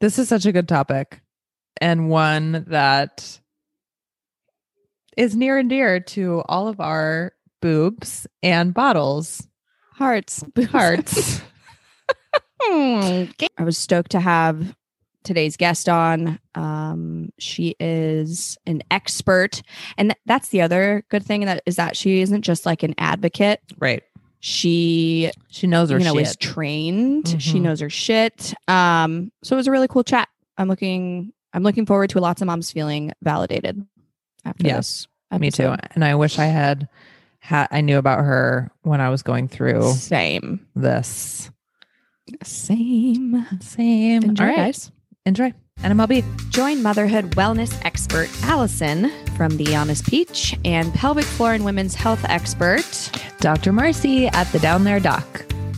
This is such a good topic and one that is near and dear to all of our boobs and bottles. Hearts. Hearts. I was stoked to have today's guest on. Um, she is an expert, and th- that's the other good thing that is that she isn't just like an advocate. right. She, She knows her you know, shit. is trained. She Mhm. knows her shit. Um, so it was a really cool chat. I'm looking. I'm looking forward to lots of moms feeling validated after yes this. Me too. And I wish I had had I knew about her when I was going through Same. this. Same. Same. Enjoy, All right. guys. Enjoy. NMLB. Join motherhood wellness expert Allison from the Honest Peach and pelvic floor and women's health expert Dr. Marcy at the Down There Doc.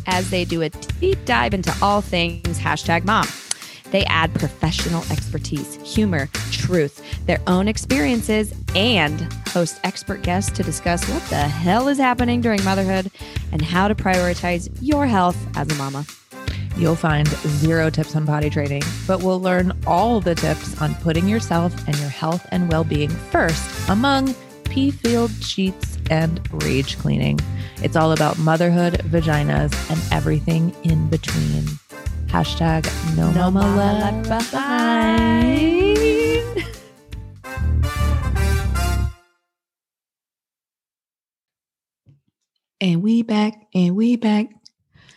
as they do a deep dive into all things hashtag mom. They add professional expertise, humor, truth, their own experiences, and host expert guests to discuss what the hell is happening during motherhood and how to prioritize your health as a mama. You'll find zero tips on potty training, but we'll learn all the tips on putting yourself and your health and well being first among pea filled sheets and rage cleaning. It's all about motherhood, vaginas, and everything in between. Hashtag no, mama, left behind. And we back, and we back.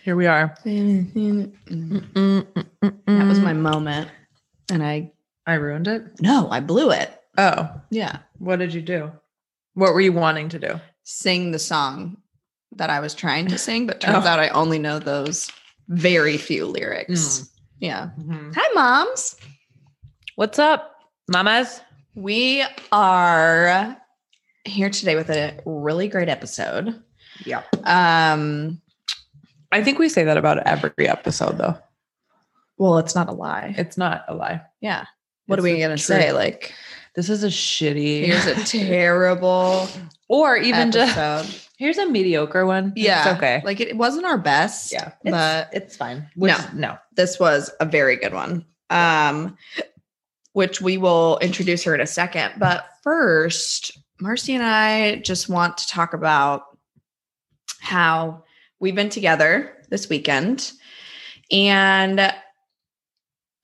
Here we are. That That was my moment. And I, I ruined it. no, I blew it. Oh, Yeah. what did you do? What were you wanting to do? Sing the song that I was trying to sing, but turns Oh. out I only know those very few lyrics. Mm. Yeah. Hi, moms. What's up, mamas? We are here today with a really great episode. Yeah. Um, I think we say that about every episode, though. well, it's not a lie. It's not a lie. Yeah. What It's are we gonna say? Like, This is a shitty. here's a terrible or even just episode. here's a mediocre one. Yeah. it's okay. Like it wasn't our best. yeah, but it's, it's fine. No. no. this was a very good one. Um, which we will introduce her in a second. But first, Marcy and I just want to talk about how we've been together this weekend. And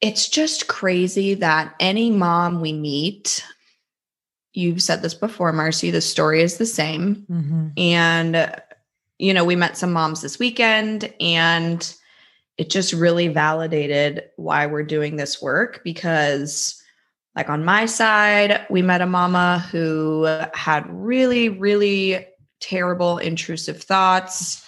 it's just crazy that any mom we meet, you've said this before, Marcy, the story is the same. Mm-hmm. And, you know, we met some moms this weekend and it just really validated why we're doing this work because, like, on my side, we met a mama who had really, really terrible intrusive thoughts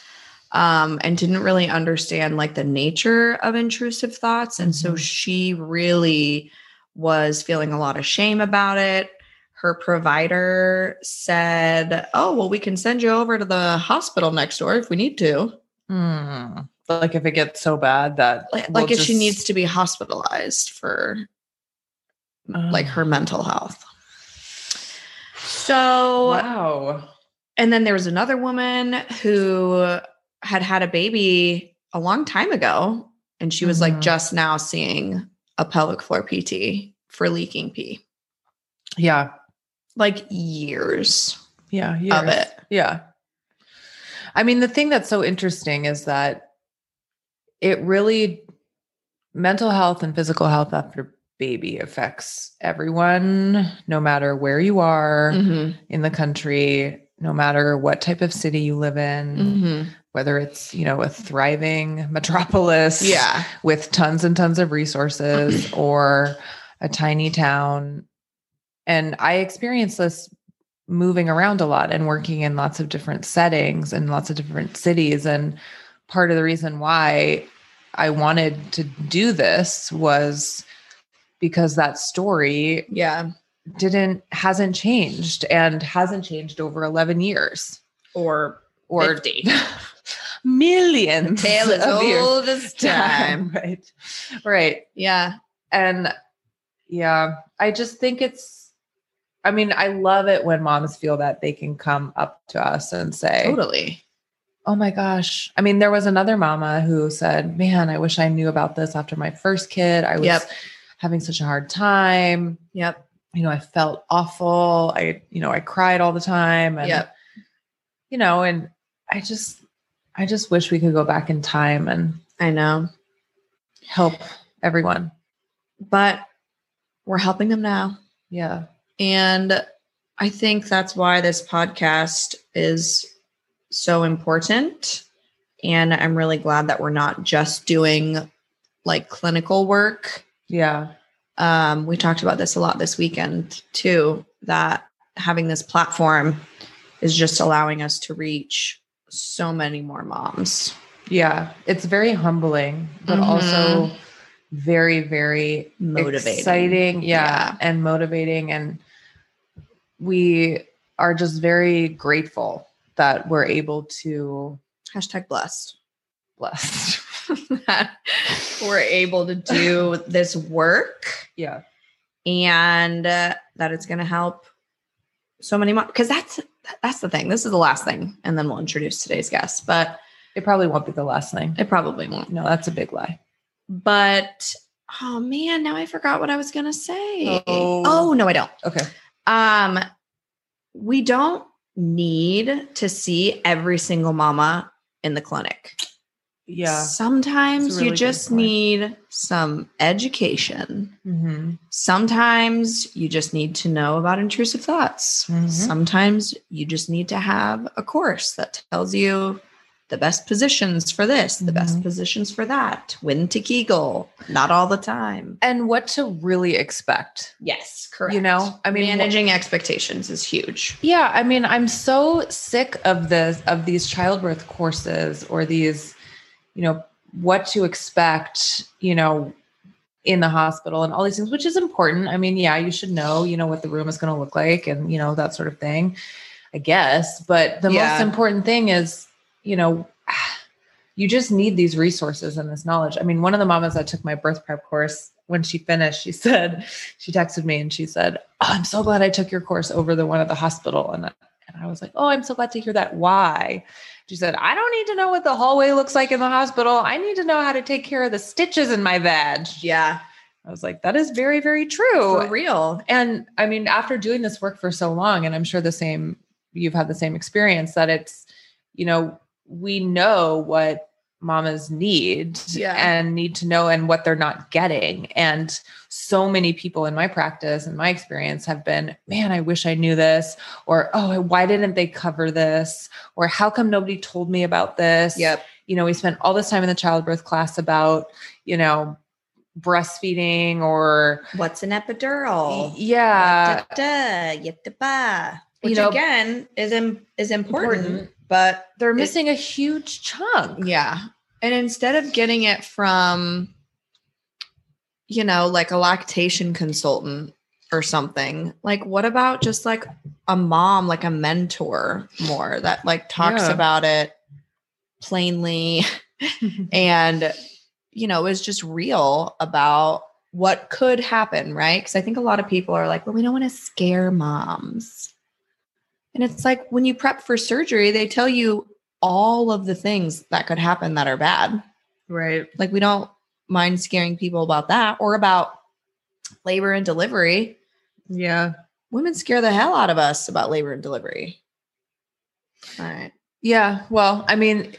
um, and didn't really understand like the nature of intrusive thoughts. And so Mhm. she really was feeling a lot of shame about it her provider said, Oh, well, we can send you over to the hospital next door if we need to. Mm. Like if it gets so bad that Like, we'll like if she needs to be hospitalized for like her mental health. So, wow. and then there was another woman who had had a baby a long time ago, and she was like Mhm. just now seeing a pelvic floor PT for leaking pee, Yeah. like years Yeah. of it. Yeah. I mean, the thing that's so interesting is that it really, mental health and physical health after baby affects everyone, no matter where you are Mhm. in the country, no matter what type of city you live in, Mhm. Whether it's, you know, a thriving metropolis Yeah. with tons and tons of resources or a tiny town. And I experienced this moving around a lot and working in lots of different settings and lots of different cities. And part of the reason why I wanted to do this was because that story Yeah. didn't hasn't changed and hasn't changed over 11 years Or or 50. millions Tale is of years. old as time. right right Yeah. and yeah i just think it's i mean i love it when moms feel that they can come up to us and say Totally. Oh my gosh. I mean, there was another mama who said, Man, I wish I knew about this after my first kid. I was Yep. having such a hard time. Yep. You know, I felt awful. I, you know, I cried all the time. And, Yep. you know, and I just, I just wish we could go back in time and I know. help everyone. But we're helping them now. Yeah. And I think that's why this podcast is so important. And I'm really glad that we're not just doing like clinical work. Yeah. Um, we talked about this a lot this weekend too, that having this platform is just allowing us to reach so many more moms. Yeah. It's very humbling, but Mhm. also very, very Motivating. exciting. Yeah, Yeah. And motivating. And we are just very grateful that we're able to Hashtag blessed. Blessed. that we're able to do this work yeah. and uh, that it's going to help so many moms. because that's that's the thing this is the last thing and then we'll introduce today's guest but It probably won't be the last thing. it probably won't No, that's a big lie. but oh man now i forgot what i was going to say Oh. oh no i don't Okay. um we don't need to see every single mama in the clinic Yeah. sometimes really you just need some education Mm-hmm. Sometimes you just need to know about intrusive thoughts. Mhm. Sometimes you just need to have a course that tells you the best positions for this, the best Mhm. positions for that, when to Kegel, not all the time. And what to really expect. Yes, correct. You know, I mean, managing expectations is huge. Yeah, I mean, I'm so sick of this of these childbirth courses or these, you know, what to expect, you know, in the hospital and all these things, which is important. I mean, yeah, you should know, you know, what the room is going to look like and, you know, that sort of thing, I guess. But the Yeah. most important thing is, you know, you just need these resources and this knowledge. I mean, one of the mamas that took my birth prep course, when she finished, she said, she texted me and she said, oh, I'm so glad I took your course over the one at the hospital. And, and I was like, oh, I'm so glad to hear that. Why? She said, I don't need to know what the hallway looks like in the hospital. I need to know how to take care of the stitches in my vag. Yeah, I was like, that is very, very true. for real. And I mean, after doing this work for so long, and I'm sure the same, you've had the same experience that it's, you know, we know what mamas need Yeah. and need to know and what they're not getting. And so many people in my practice and my experience have been, man, I wish I knew this, or oh, why didn't they cover this? Or how come nobody told me about this? Yep. you know, we spent all this time in the childbirth class about, you know, breastfeeding or What's an epidural? yeah, Da-da, yet-da-ba. You Which know, again is im- is important, important. But they're It- missing a huge chunk. Yeah. And instead of getting it from, you know, like a lactation consultant or something, like what about just like a mom, like a mentor more that like talks Yeah. about it plainly and, you know, is just real about what could happen, right? Because I think a lot of people are like, well, we don't want to scare moms. And it's like when you prep for surgery, they tell you all of the things that could happen that are bad. right. Like we don't mind scaring people about that or about labor and delivery. Yeah. Women scare the hell out of us about labor and delivery. All right. Yeah. Well, I mean,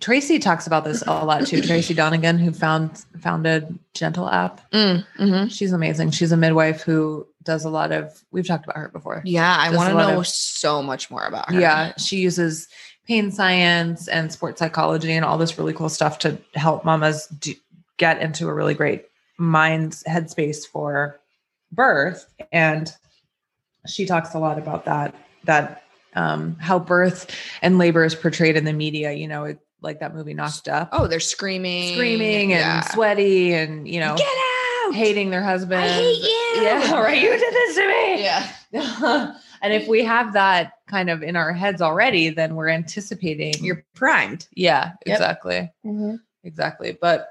Tracy talks about this a lot too. Tracy Donegan, who found founded Gentle app. Mm, mhm. She's amazing. She's a midwife who does a lot of we've talked about her before. Yeah, I want to know of- so much more about her. Yeah, she uses pain science and sports psychology and all this really cool stuff to help mamas do, get into a really great mind headspace for birth. And she talks a lot about that. That um, how birth and labor is portrayed in the media. You know, it, like that movie Knocked Up, Oh, they're screaming, screaming and Yeah. sweaty, and you know, get out. Hating their husband. I hate you. Yeah, right. You did this to me. Yeah, and if we have that kind of in our heads already, then we're anticipating. you're primed. yeah, Yep. exactly, mm-hmm. exactly. But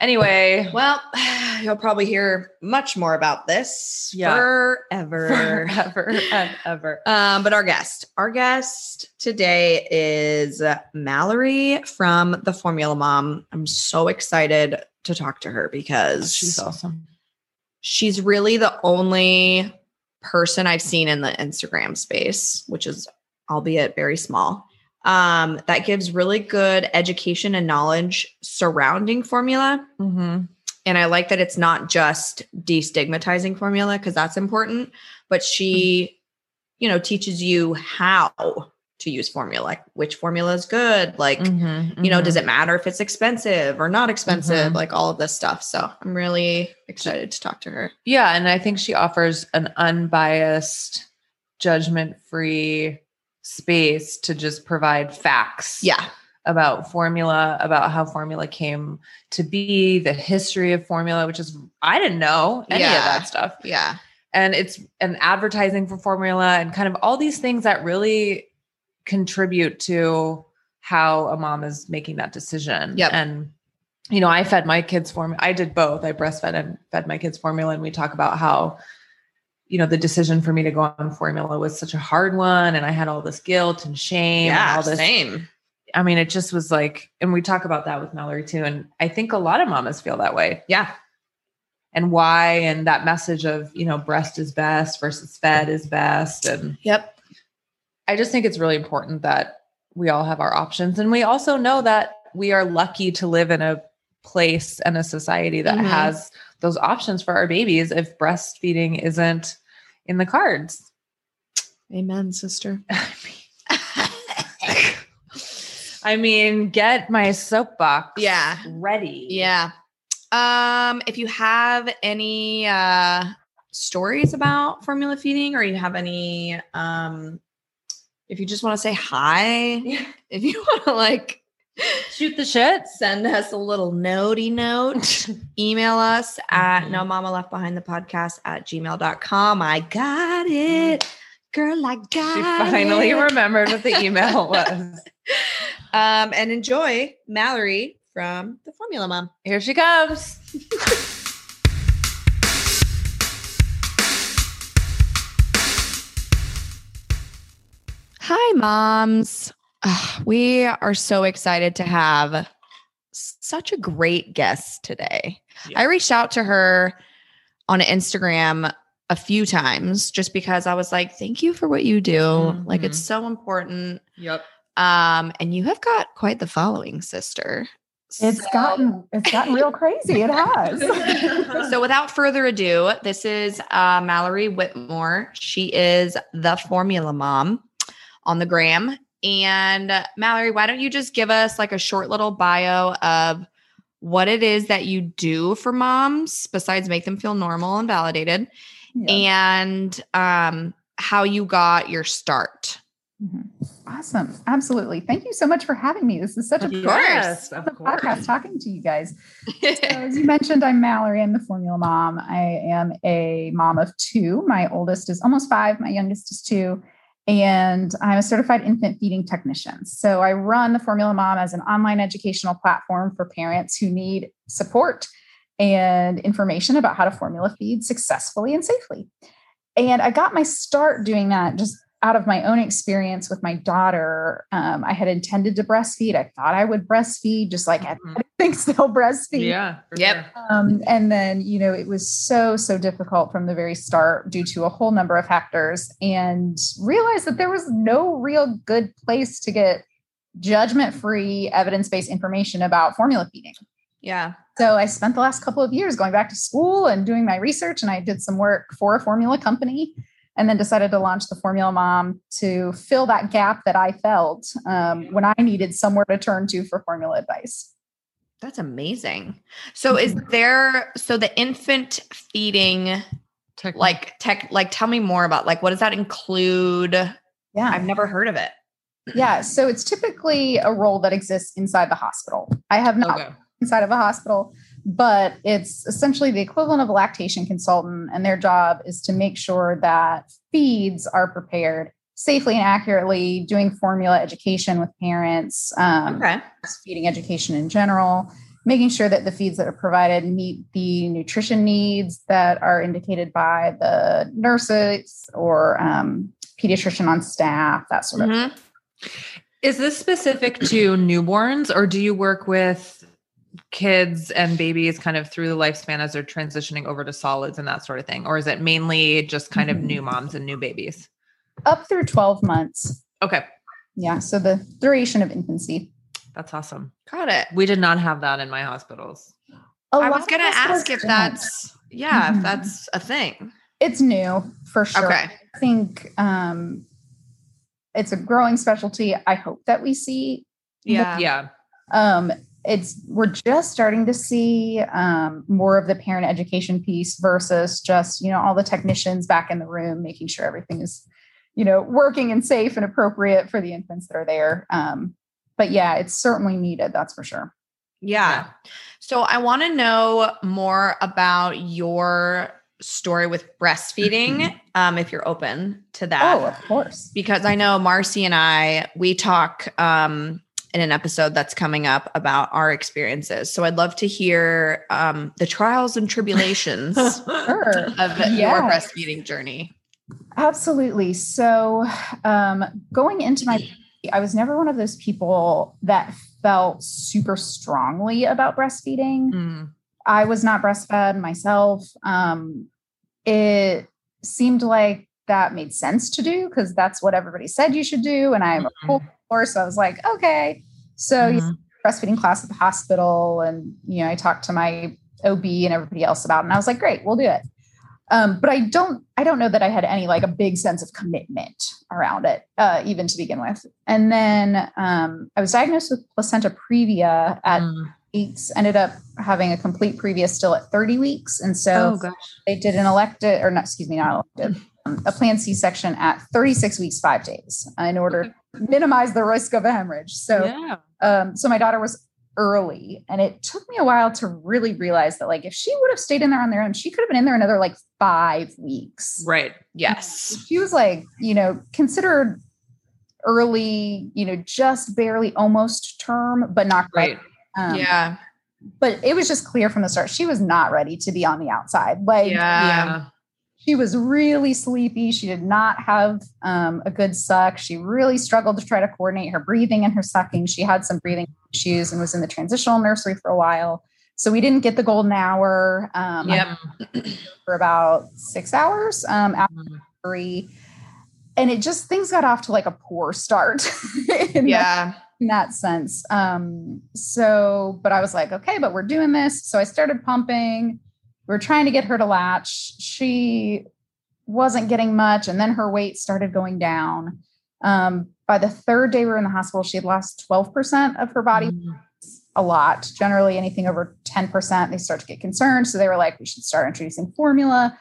Anyway, Well, you'll probably hear much more about this Yeah. forever. forever and ever. Um, but our guest, our guest today is Mallory from the Formula Mom. I'm so excited to talk to her because She's awesome. she's really the only person I've seen in the Instagram space, which is albeit very small, um, that gives really good education and knowledge surrounding formula. Mm-hmm. And I like that it's not just destigmatizing formula because that's important, but she, you know, teaches you how to use formula, like which formula is good, like Mm-hmm. you know, does it matter if it's expensive or not expensive? Mhm. Like all of this stuff. So I'm really excited to talk to her. Yeah, and I think she offers an unbiased, judgment-free space to just provide facts. Yeah. about formula, about how formula came to be, the history of formula, which is I didn't know any of that stuff. Yeah. And it's an advertising for formula and kind of all these things that really contribute to how a mom is making that decision. Yep. And you know, I fed my kids formula. I did both. I breastfed and fed my kids formula. And we talk about how, you know, the decision for me to go on formula was such a hard one. And I had all this guilt and shame and Yeah. all this Same. I mean, it just was like, and we talk about that with Mallory too. And I think a lot of mamas feel that way. Yeah. And why, and that message of, you know, breast is best versus fed is best. And Yep. I just think it's really important that we all have our options. And we also know that we are lucky to live in a place and a society that Mhm. has those options for our babies if breastfeeding isn't in the cards. Amen, sister. I mean, get my soapbox Yeah. ready. yeah. Um, if you have any uh stories about formula feeding or you have any um if you just want to say hi, Yeah. if you want to like Shoot the shit. send us a little notey note, email us at Mhm. no mama left behind the podcast at gmail.com. I got it. Girl, I got it. She finally it. remembered what the email was. um, and enjoy Mallory from the Formula Mom. Here she comes. Hi, moms. Ugh, we are so excited to have such a great guest today. Yeah. I reached out to her on Instagram a few times just because I was like, thank you for what you do. Like, it's so important. Yep. Um, and you have got quite the following, sister. It's So- gotten it's gotten real crazy. It has. so without further ado, this is uh, Mallory Whitmore. She is the Formula Mom on the gram. And uh, Mallory, why don't you just give us like a short little bio of what it is that you do for moms besides make them feel normal and validated Yeah. and um, how you got your start. Mhm. Awesome. Absolutely. Thank you so much for having me. This is such a Yes, of of course. podcast talking to you guys. So as you mentioned, I'm Mallory. I'm the formula mom. I am a mom of two. My oldest is almost five, my youngest is two. And I'm a certified infant feeding technician. So I run the Formula Mom as an online educational platform for parents who need support and information about how to formula feed successfully and safely. And I got my start doing that just out of my own experience with my daughter. Um, I had intended to breastfeed. I thought I would breastfeed, just like Mhm. I think still breastfeed. Yeah. Yep. Um, and then, you know, it was so, so difficult from the very start due to a whole number of factors and realized that there was no real good place to get judgment free, evidence based information about formula feeding. yeah. So I spent the last couple of years going back to school and doing my research, and I did some work for a formula company and then decided to launch the Formula Mom to fill that gap that I felt um, when I needed somewhere to turn to for formula advice. That's amazing. So is there so the infant feeding Technique. like tech like tell me more about like what does that include? Yeah. I've never heard of it. Yeah, so it's typically a role that exists inside the hospital. I have not Okay. inside of a hospital, but it's essentially the equivalent of a lactation consultant, and their job is to make sure that feeds are prepared safely and accurately, doing formula education with parents, um, Okay. feeding education in general, making sure that the feeds that are provided meet the nutrition needs that are indicated by the nurses or um, pediatrician on staff, that sort of Mhm. Is this specific to newborns or do you work with kids and babies kind of through the lifespan as they're transitioning over to solids and that sort of thing? Or is it mainly just kind of new moms and new babies? up through 12 months. Okay. Yeah. So the duration of infancy. That's awesome. Got it. We did not have that in my hospitals. A I lot was gonna ask if don't. that's yeah, Mhm. if that's a thing. it's new for sure. Okay. I think um, it's a growing specialty. I hope that we see. Yeah. Yeah. Um, it's we're just starting to see um, more of the parent education piece versus just you know all the technicians back in the room making sure everything is you know working and safe and appropriate for the infants that are there. Um, but yeah, it's certainly needed. That's for sure. Yeah. So I want to know more about your story with breastfeeding, um, if you're open to that. Oh, of course. because I know Marcy and I, we talk um, in an episode that's coming up about our experiences. So I'd love to hear um, the trials and tribulations of Sure. your breastfeeding journey. Absolutely. So, um, going into my, I was never one of those people that felt super strongly about breastfeeding. Mm. I was not breastfed myself. Um, it seemed like that made sense to do because that's what everybody said you should do, and I'm a full course. So I was like, okay. So you Mhm. breastfeeding class at the hospital and you know i talked to my ob and everybody else about it and i was like great we'll do it um, but i don't i don't know that i had any like a big sense of commitment around it uh, even to begin with and then um, i was diagnosed with placenta previa at Mm. weeks ended up having a complete previa still at 30 weeks and so Oh they did an elected or not excuse me not elected um, a planned c-section at 36 weeks five days in order to minimize the risk of a hemorrhage so yeah. um, so my daughter was early and it took me a while to really realize that like if she would have stayed in there on their own she could have been in there another like five weeks Right. Yes. she was like you know considered early you know just barely almost term but not quite Right. um, yeah. but it was just clear from the start she was not ready to be on the outside like Yeah. yeah. She was really sleepy. She did not have um, a good suck. She really struggled to try to coordinate her breathing and her sucking. She had some breathing issues and was in the transitional nursery for a while. So we didn't get the golden hour um, Yep. For about six hours um, after Mhm. three. And it just, things got off to like a poor start in, that, Yeah. in that sense. Um, so, but I was like, okay, but we're doing this. So I started pumping. We were trying to get her to latch. She wasn't getting much, and then her weight started going down. Um, by the third day we were in the hospital, she had lost 12% of her body, Mm. a lot. Generally, anything over 10%, they start to get concerned. So they were like, we should start introducing formula.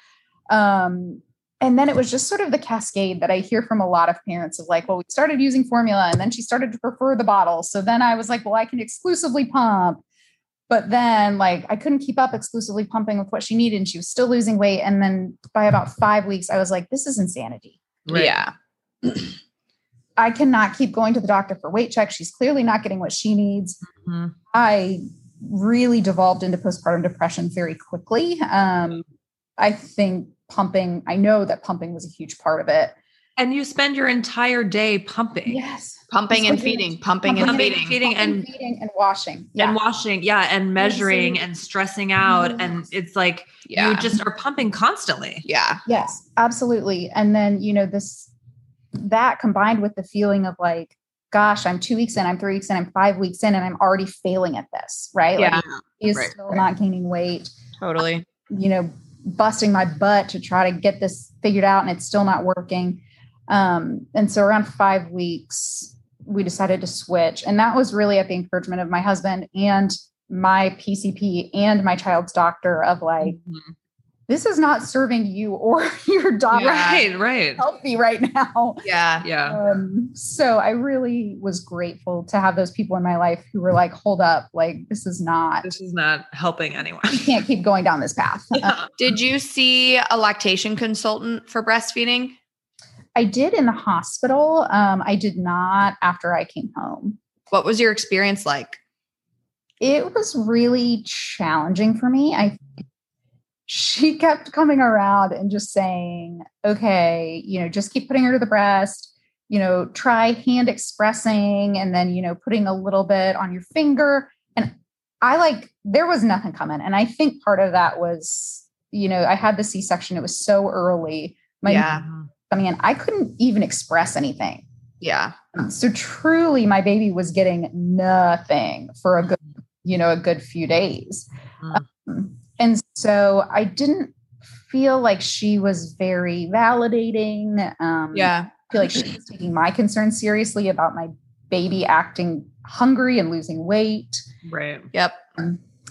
Um, and then it was just sort of the cascade that I hear from a lot of parents of like, well, we started using formula and then she started to prefer the bottle. So then I was like, well, I can exclusively pump. But then, like, I couldn't keep up exclusively pumping with what she needed, and she was still losing weight. And then by about five weeks, I was like, this is insanity. Right. Yeah. I cannot keep going to the doctor for weight checks. She's clearly not getting what she needs. Mhm. I really devolved into postpartum depression very quickly. Um, I think pumping, I know that pumping was a huge part of it. And you spend your entire day pumping. Yes. Pumping and That's what it feeding, is. pumping and Pumping, feeding. feeding, and feeding and washing. Yeah. and washing, yeah, and measuring Absolutely. and stressing out, Yes. and it's like Yeah. you just are pumping constantly. yeah. Yes, absolutely. And then, you know, this that combined with the feeling of like, gosh, I'm two weeks in, I'm three weeks in, I'm five weeks in, and I'm already failing at this, right? Yeah. Like he's Right. still not gaining weight, Totally. you know, busting my butt to try to get this figured out and it's still not working. Um, and so around five weeks, we decided to switch. And that was really at the encouragement of my husband and my PCP and my child's doctor of like, Mhm. this is not serving you or your daughter Yeah. Right, right. healthy right now. Yeah. Yeah. Um, so I really was grateful to have those people in my life who were like, hold up, like this is not, This is not helping anyone. you can't keep going down this path. Uh, Did you see a lactation consultant for breastfeeding? I did in the hospital. Um, I did not after I came home. What was your experience like? it was really challenging for me. I she kept coming around and just saying, okay, you know, just keep putting her to the breast, you know, try hand expressing and then, you know, putting a little bit on your finger. And I like, there was nothing coming. And I think part of that was, you know, I had the C section, it was so early. My yeah. I mean, I couldn't even express anything. Yeah. So truly, my baby was getting nothing for a good, you know, a good few days. Mm. Um, and so I didn't feel like she was very validating. Um, Yeah. I feel like she was taking my concerns seriously about my baby acting hungry and losing weight. Right. Yep.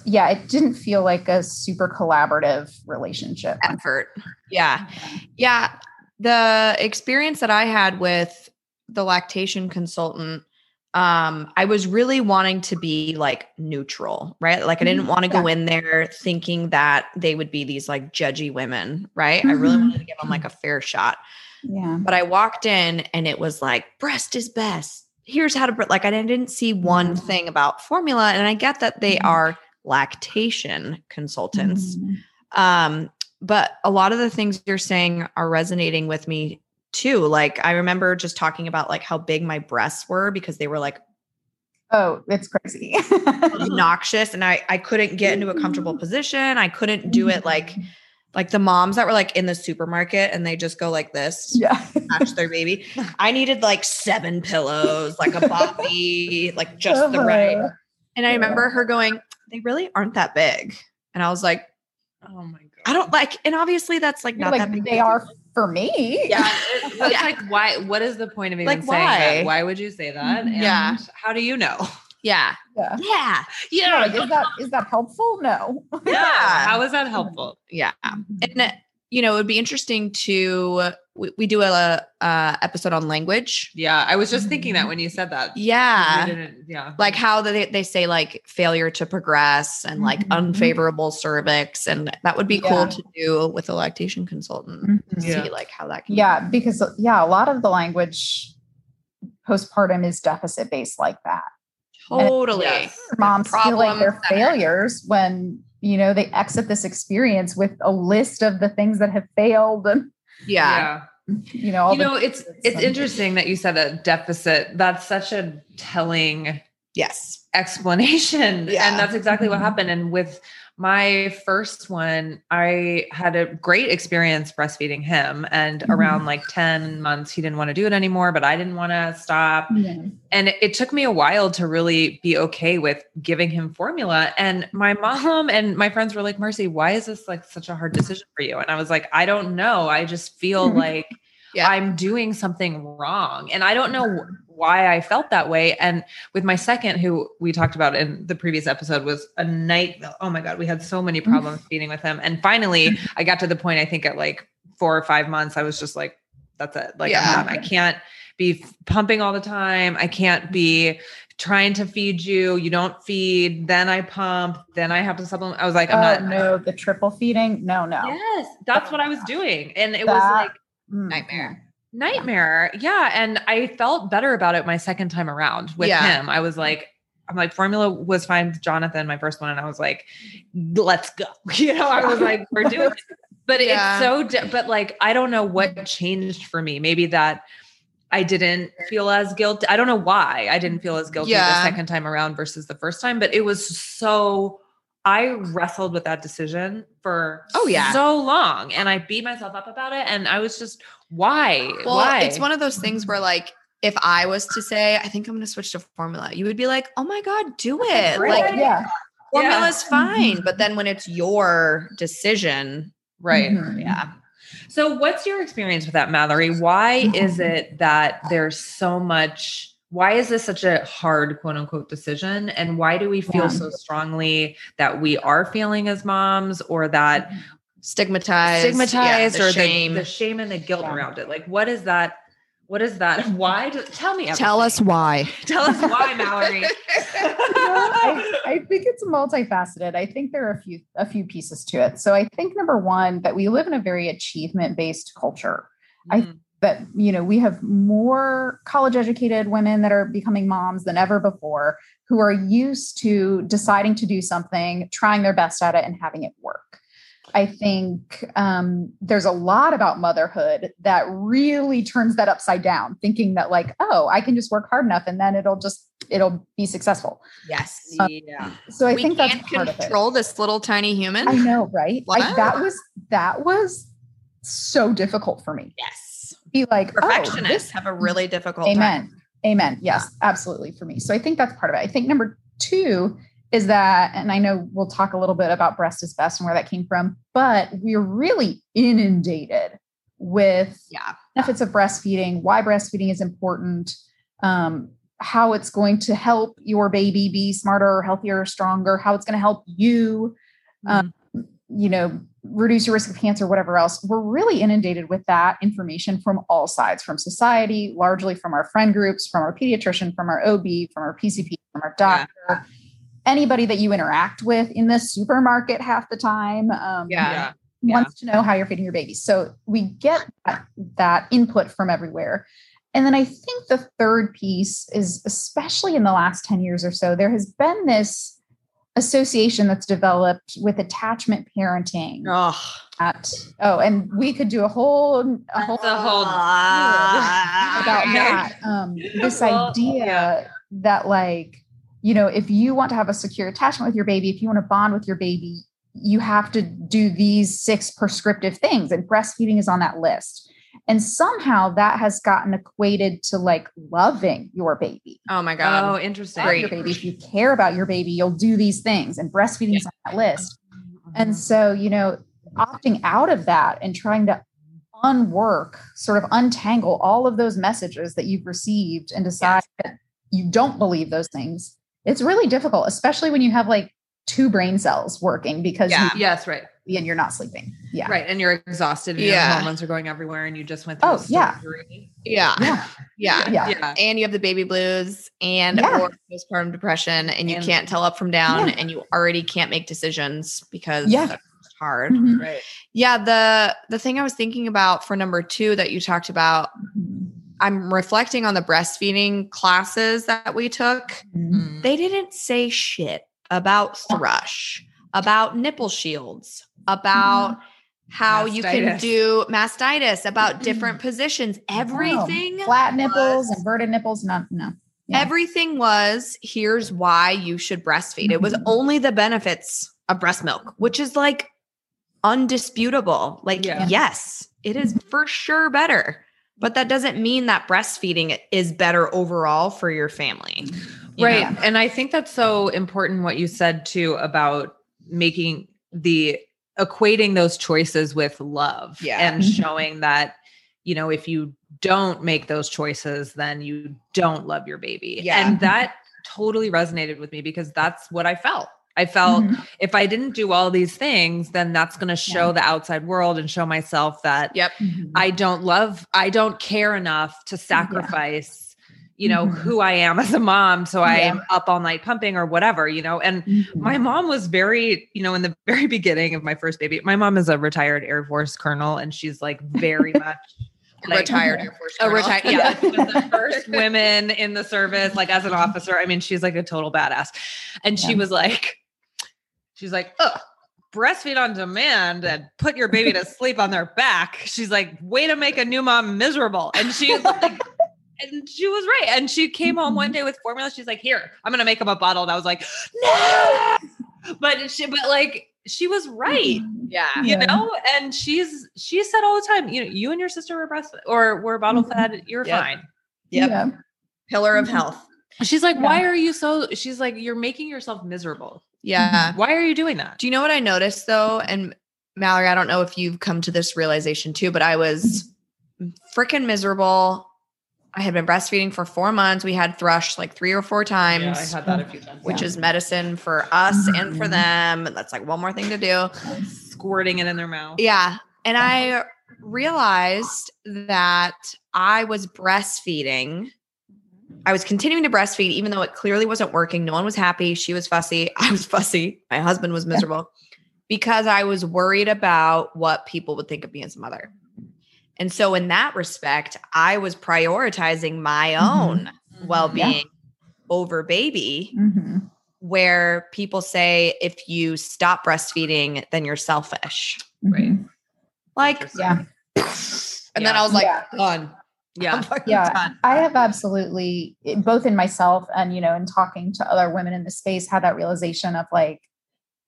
Yeah, it didn't feel like a super collaborative relationship. Effort. Yeah. Yeah. The experience that I had with the lactation consultant, um, I was really wanting to be like neutral, right? Like I didn't Mhm. want to go in there thinking that they would be these like judgy women, right? I really Mhm. wanted to give them like a fair shot. Yeah. But I walked in and it was like breast is best. Here's how to bre-" like I didn't see one Mhm. thing about formula and I get that they Mhm. are lactation consultants. Mhm. Um, but a lot of the things you're saying are resonating with me too. Like I remember just talking about like how big my breasts were because they were like Oh, it's crazy. obnoxious and I I couldn't get into a comfortable position. I couldn't do it like Mm-hmm. like the moms that were like in the supermarket and they just go like this, yeah. match their baby. I needed like seven pillows, like a body, like just the right. Uh-huh. And I remember her going, "They really aren't that big." And I was like, Oh my. "I don't like." And obviously, that's like You're not that like big. they are for me. Yeah, it- that's Yeah. like why? What is the point of even Like, saying why? that? Why would you say that? Mhm. And Yeah. How do you know? Yeah, Yeah. yeah, Yeah, like, is that is that helpful? No. Yeah. How is that helpful? yeah. And uh, you know, it would be interesting to we, we do a uh, episode on language. Yeah, I was just thinking Mm-hmm. that when you said that. Yeah. Yeah. like how they, they say like failure to progress and like Mhm. unfavorable cervix and that would be Yeah. cool to do with a lactation consultant to Mhm. Yeah. see like how that can Yeah, because yeah, a lot of the language postpartum is deficit based like that. totally Yes. Moms feel like Problem they're center. failures when you know they exit this experience with a list of the things that have failed and yeah you know all You know, it's it's some- interesting that you said a deficit. That's such a telling yes explanation. Yeah. And that's exactly what Mhm. happened. And with my first one, I had a great experience breastfeeding him. And Mhm. around like 10 months, he didn't want to do it anymore, but I didn't want to stop. Yeah. And it, it took me a while to really be okay with giving him formula. And my mom and my friends were like, Marcy, why is this like such a hard decision for you? And I was like, I don't know. I just feel like Yeah. I'm doing something wrong. And I don't know wh- why I felt that way. And with my second, who we talked about in the previous episode, was a night. Oh my God, we had so many mm-hmm. problems feeding with him. And finally, I got to the point, I think at like four or five months, I was just like, that's it. Like, Yeah. I can't be pumping all the time. I can't be trying to feed you. You don't feed, then I pump, then I have to supplement. I was like, I'm Oh not. no, the triple feeding? No, no. Yes, that's what I was doing. And it was That- like, Mm. nightmare mm. Nightmare yeah and i felt better about it my second time around with Yeah. him i was like i'm like formula was fine with jonathan my first one and i was like let's go you know i was like we're doing it but Yeah. it's so but like i don't know what changed for me maybe that i didn't feel as guilty i don't know why i didn't feel as guilty Yeah. the second time around versus the first time but it was so I wrestled with that decision for Oh, yeah. so long and I beat myself up about it and I was just why well why it's one of those things where like if i was to say i think i'm going to switch to formula you would be like oh my god do it great. like yeah. formula's fine Mhm. but then when it's your decision right Mhm. yeah So, what's your experience with that, Mallory? Why is it that there's so much? Why is this such a hard quote unquote decision? And why do we feel Yeah. so strongly that we are feeling as moms or that stigmatized stigmatized yeah, the or shame The, the shame and the guilt Yeah. around it? Like, what is that? What is that? Why? Do, tell me. tell us why Tell us why, Mallory. I, I think it's multifaceted. I think there are a few a few pieces to it. So I think number one that we live in a very achievement based culture. I- Mm, that you know we have more college educated women that are becoming moms than ever before who are used to deciding to do something trying their best at it and having it work i think um, there's a lot about motherhood that really turns that upside down thinking that like oh i can just work hard enough and then it'll just it'll be successful Yes. Um, yeah. so i we think that's can't part of it control this little tiny human. i know right like that was that was so difficult for me Yes. be like oh, Perfectionists this have a really difficult time. Amen. Amen. Yes, absolutely for me. So I think that's part of it. I think number two is that, and I know we'll talk a little bit about breast is best and where that came from, but we're really inundated with Yeah. benefits of breastfeeding, why breastfeeding is important, um, how it's going to help your baby be smarter, healthier, stronger, how it's going to help you, um, you know, reduce your risk of cancer, whatever else. We're really inundated with that information from all sides, from society, largely from our friend groups, from our pediatrician, from our OB, from our PCP, from our Yeah. Doctor. Anybody that you interact with in the supermarket half the time, um, Yeah. Yeah. wants to know how you're feeding your baby. So we get that, that input from everywhere. And then I think the third piece is, especially in the last 10 years or so, there has been this association that's developed with attachment parenting Oh. at, oh, and we could do a whole, a whole That's a whole about that. Um, this Well, idea yeah. that, like, you know, if you want to have a secure attachment with your baby, if you want to bond with your baby, you have to do these six prescriptive things, and breastfeeding is on that list. And somehow that has gotten equated to like loving your baby. Oh my God. Oh, interesting. Love your baby. If you care about your baby, you'll do these things, and breastfeeding is on that list. And so, you know, opting out of that and trying to unwork, sort of untangle all of those messages that you've received and decide that you don't believe those things, it's really difficult, especially when you have like two brain cells working because Yeah. Yes, right. and you're not sleeping. Yeah. Right. And you're exhausted and Yeah. your hormones are going everywhere and you just went through Oh, yeah. Yeah. Yeah. Yeah. Yeah. Yeah. And you have the baby blues and Yeah. or postpartum depression and you And- can't tell up from down Yeah. and you already can't make decisions because Yeah. that's hard. Mhm. Right. Yeah, the the thing I was thinking about for number 2 that you talked about, I'm reflecting on the breastfeeding classes that we took. Mhm. They didn't say shit about thrush, about nipple shields, about how you can do mastitis, about different positions. Everything Flat nipples, was- inverted nipples. No, no. Yeah. Everything was here's why you should breastfeed. It was Mhm. only the benefits of breast milk, which is like undisputable. Like, Yeah. yes, it is for sure better. But that doesn't mean that breastfeeding is better overall for your family. you Right. know? And I think that's so important what you said too about making the equating those choices with love Yeah. and showing that, you know, if you don't make those choices, then you don't love your baby. Yeah. And that totally resonated with me because that's what I felt. I felt Mhm. if I didn't do all these things, then that's going to show Yeah. the outside world and show myself that Yep. Mhm. I don't love, I don't care enough to sacrifice, you know, Mhm. who I am as a mom. So I'm up all night pumping or whatever, you know. And Mhm. my mom was very, you know, in the very beginning of my first baby, my mom is a retired Air Force colonel and she's like very much like, retired Air Force. a colonel. retired, yeah, the first women in the service, like as an officer. I mean, she's like a total badass. And she was like, she's like, oh, breastfeed on demand and put your baby to sleep on their back. She's like, way to make a new mom miserable. And she's like, and she was right. And she came home one day with formula. She's like, here, I'm gonna make him a bottle. And I was like, no. But she, but like, she was right Yeah. you Yeah. know and she's she said all the time you know you and your sister were breast or were bottle Mhm. fed you're Yep. fine Yep. Yeah. Pillar of Mhm. health. she's like Yeah. why are you so she's like you're making yourself miserable Yeah. why are you doing that Do you know what I noticed though? And Mallory, I don't know if you've come to this realization too, but I was freaking miserable. I had been breastfeeding for four months. We had thrush like three or four times, I had that a few times which Yeah. is medicine for us and for Mhm. them. That's like one more thing to do. squirting it in their mouth Yeah. And I realized that I was breastfeeding. I was continuing to breastfeed, even though it clearly wasn't working. No one was happy. She was fussy. I was fussy. My husband was miserable because I was worried about what people would think of me as a mother. And so, in that respect, I was prioritizing my Mhm. own well being over baby, Mhm. where people say if you stop breastfeeding, then you're selfish. Right. Mhm. Like, Yeah. and then I was like, Yeah. done. Yeah. I'm Yeah. done. I have absolutely, both in myself and, you know, in talking to other women in the space, had that realization of like,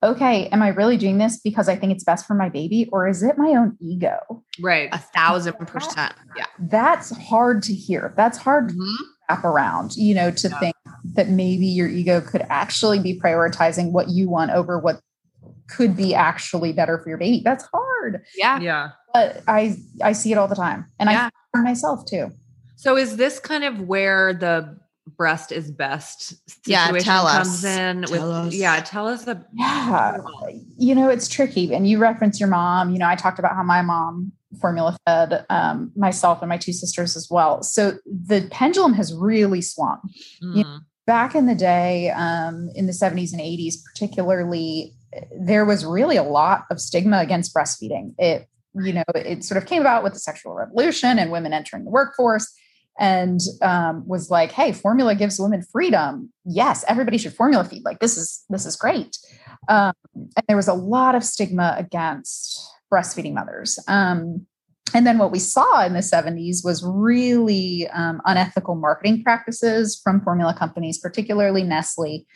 okay, am I really doing this because I think it's best for my baby or is it my own ego? Right. A thousand percent. Yeah. That's hard to hear. That's hard to Mhm. wrap around, you know, to Yeah. think that maybe your ego could actually be prioritizing what you want over what could be actually better for your baby. That's hard. Yeah. Yeah. But I I see it all the time. And Yeah. I for myself too. So is this kind of where the breast is best Yeah, tell comes us. in with us. yeah, tell us the Yeah. You know, it's tricky. And you reference your mom. You know, I talked about how my mom formula fed um, myself and my two sisters as well. So the pendulum has really swung. You- Mm, Back in the day, um, in the 70s and 80s, particularly, there was really a lot of stigma against breastfeeding. It, you know, it sort of came about with the sexual revolution and women entering the workforce and um, was like, hey, formula gives women freedom. Yes, everybody should formula feed. Like this is this is great. Um, and there was a lot of stigma against breastfeeding mothers. Um, and then what we saw in the 70s was really um, unethical marketing practices from formula companies, particularly Nestle,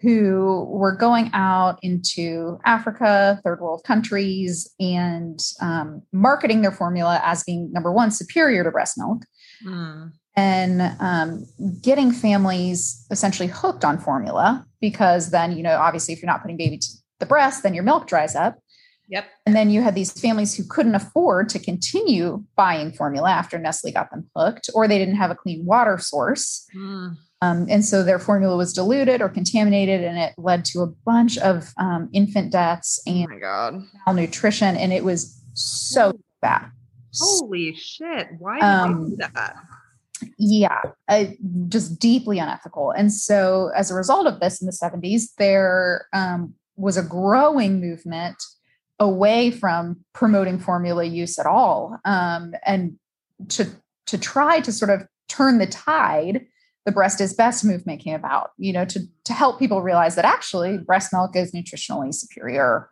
who were going out into Africa, third world countries, and um, marketing their formula as being number one, superior to breast milk mm, and um, getting families essentially hooked on formula because then you know obviously if you're not putting baby to the breast then your milk dries up Yep. and then you had these families who couldn't afford to continue buying formula after nestle got them hooked or they didn't have a clean water source mm. Um, and so their formula was diluted or contaminated and it led to a bunch of um, infant deaths Oh and my God. malnutrition and it was so bad Holy shit. Why did Um, they do that? yeah uh, just deeply unethical and so as a result of this in the 70s there um, was a growing movement away from promoting formula use at all um, and to to try to sort of turn the tide the breast is best movement came about you know to to help people realize that actually breast milk is nutritionally superior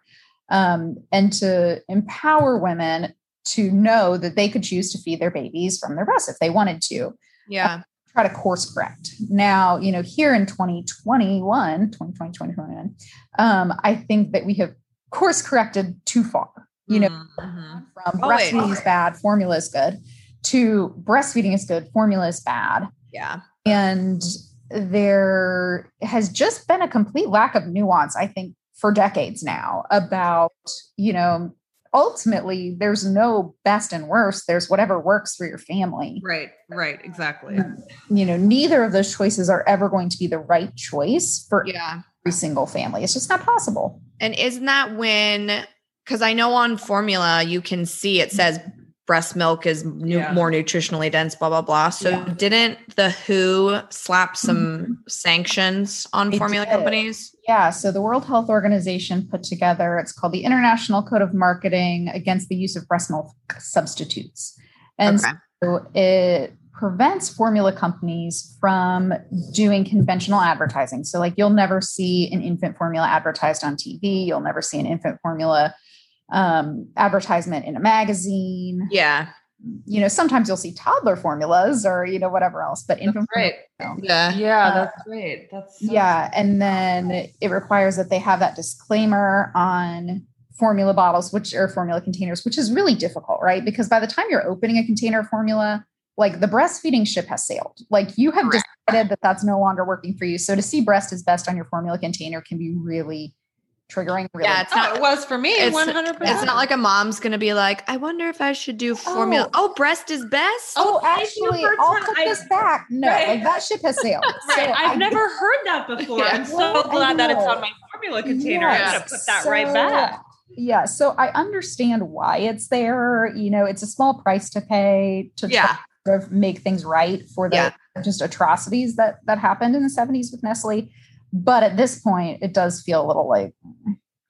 um, and to empower women to know that they could choose to feed their babies from their breast if they wanted to Yeah. try to course correct now you know here in 2021 2020 2021 um, i think that we have course corrected too far you know Mhm. from Oh, breastfeeding is bad formula is good to breastfeeding is good formula is bad Yeah. And there has just been a complete lack of nuance i think for decades now about you know ultimately there's no best and worst there's whatever works for your family Right, right, exactly. Mm, you know neither of those choices are ever going to be the right choice for Yeah. every single family it's just not possible And isn't that when, because I know on formula, you can see it says breast milk is nu- Yeah. more nutritionally dense, blah, blah, blah. So Yeah. didn't the WHO slap some mm-hmm. sanctions on It formula did. companies? Yeah, so the World Health Organization put together, it's called the International Code of Marketing Against the Use of Breast Milk Substitutes. And Okay. so it prevents formula companies from doing conventional advertising. So, like, you'll never see an infant formula advertised on TV, you'll never see an infant formula um, advertisement in a magazine. Yeah. You know, sometimes you'll see toddler formulas or, you know, whatever else, but infant Right. formula. Yeah. Yeah, Uh, that's great. That's so Yeah, and then it requires that they have that disclaimer on formula bottles, which are formula containers, which is really difficult, right? Because by the time you're opening a container of formula, like the breastfeeding ship has sailed. Like you have Correct. decided that that's no longer working for you. So to see breast is best on your formula container can be really triggering. Really Yeah, it's Oh, not it was for me. It's, One hundred percent. it's not like a mom's gonna be like, I wonder if I should do formula. Oh, oh breast is best. Oh, actually, I'll tell- put I- this back. No, Right. like that ship has sailed. Right. So I've I- never heard that before. Yeah. I'm so Well, glad that it's on my formula container. Yes. I'm gonna put that right back. Yeah, so I understand why it's there. You know, it's a small price to pay to try Yeah. to sort of make things right for the Yeah. just atrocities that that happened in the 70s with Nestle. But at this point, it does feel a little like